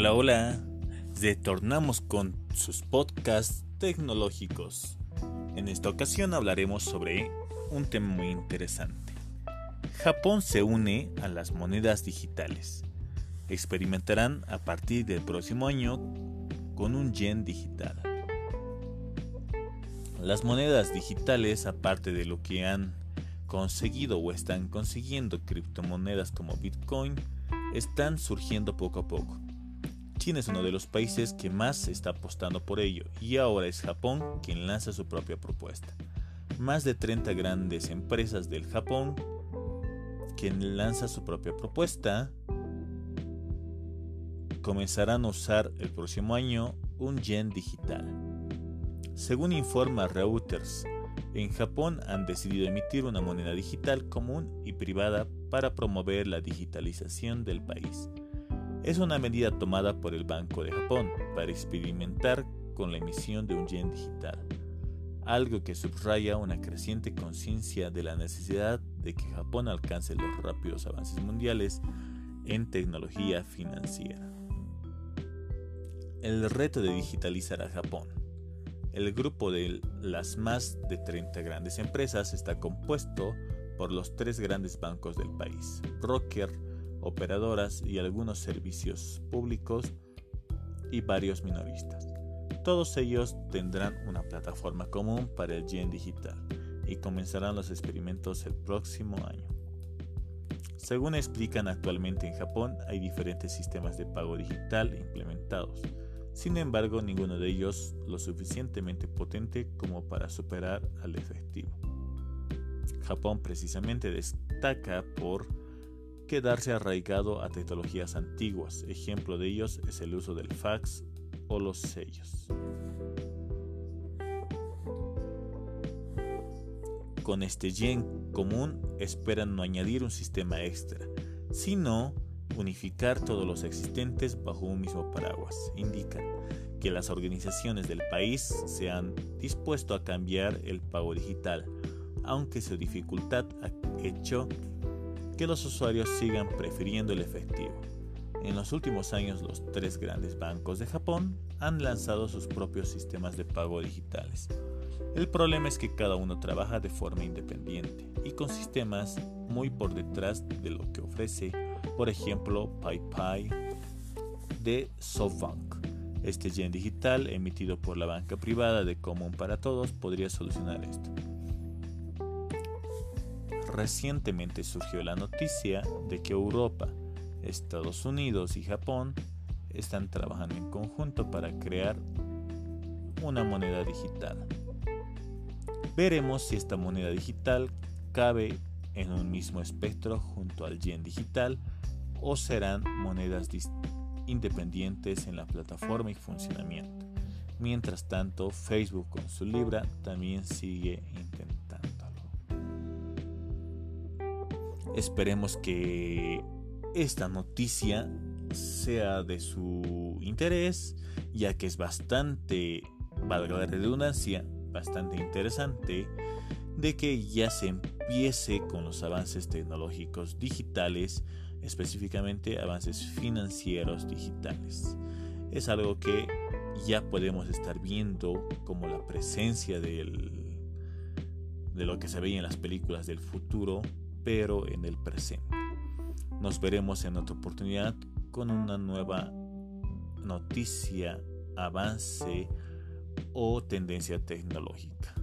Hola, hola. Retornamos con sus podcasts tecnológicos. En esta ocasión hablaremos sobre un tema muy interesante. Japón se une a las monedas digitales. Experimentarán a partir del próximo año con un yen digital. Las monedas digitales, aparte de lo que han conseguido o están consiguiendo criptomonedas como Bitcoin, están surgiendo poco a poco. China es uno de los países que más está apostando por ello y ahora es Japón quien lanza su propia propuesta. Más de 30 grandes empresas del Japón quien lanza su propia propuesta comenzarán a usar el próximo año un yen digital. Según informa Reuters, en Japón han decidido emitir una moneda digital común y privada para promover la digitalización del país. Es una medida tomada por el Banco de Japón para experimentar con la emisión de un yen digital, algo que subraya una creciente conciencia de la necesidad de que Japón alcance los rápidos avances mundiales en tecnología financiera. El reto de digitalizar a Japón. El grupo de las más de 30 grandes empresas está compuesto por los tres grandes bancos del país, Rocker, operadoras y algunos servicios públicos y varios minoristas. Todos ellos tendrán una plataforma común para el yen digital y comenzarán los experimentos el próximo año. Según explican actualmente en Japón hay diferentes sistemas de pago digital implementados. Sin embargo, ninguno de ellos lo suficientemente potente como para superar al efectivo. Japón precisamente destaca por quedarse arraigado a tecnologías antiguas. Ejemplo de ellos es el uso del fax o los sellos. Con este yen común esperan no añadir un sistema extra, sino unificar todos los existentes bajo un mismo paraguas. Indican que las organizaciones del país se han dispuesto a cambiar el pago digital, aunque su dificultad ha hecho que los usuarios sigan prefiriendo el efectivo. En los últimos años los tres grandes bancos de Japón han lanzado sus propios sistemas de pago digitales. El problema es que cada uno trabaja de forma independiente y con sistemas muy por detrás de lo que ofrece, por ejemplo, PayPay de SoftBank. Este yen digital emitido por la banca privada de Común para Todos podría solucionar esto. Recientemente surgió la noticia de que Europa, Estados Unidos y Japón están trabajando en conjunto para crear una moneda digital. Veremos si esta moneda digital cabe en un mismo espectro junto al yen digital o serán monedas independientes en la plataforma y funcionamiento. Mientras tanto, Facebook con su Libra también sigue intentando. Esperemos que esta noticia sea de su interés, ya que es bastante, valga la redundancia, bastante interesante de que ya se empiece con los avances tecnológicos digitales, específicamente avances financieros digitales. Es algo que ya podemos estar viendo como la presencia de lo que se veía en las películas del futuro pero en el presente. Nos veremos en otra oportunidad con una nueva noticia, avance o tendencia tecnológica.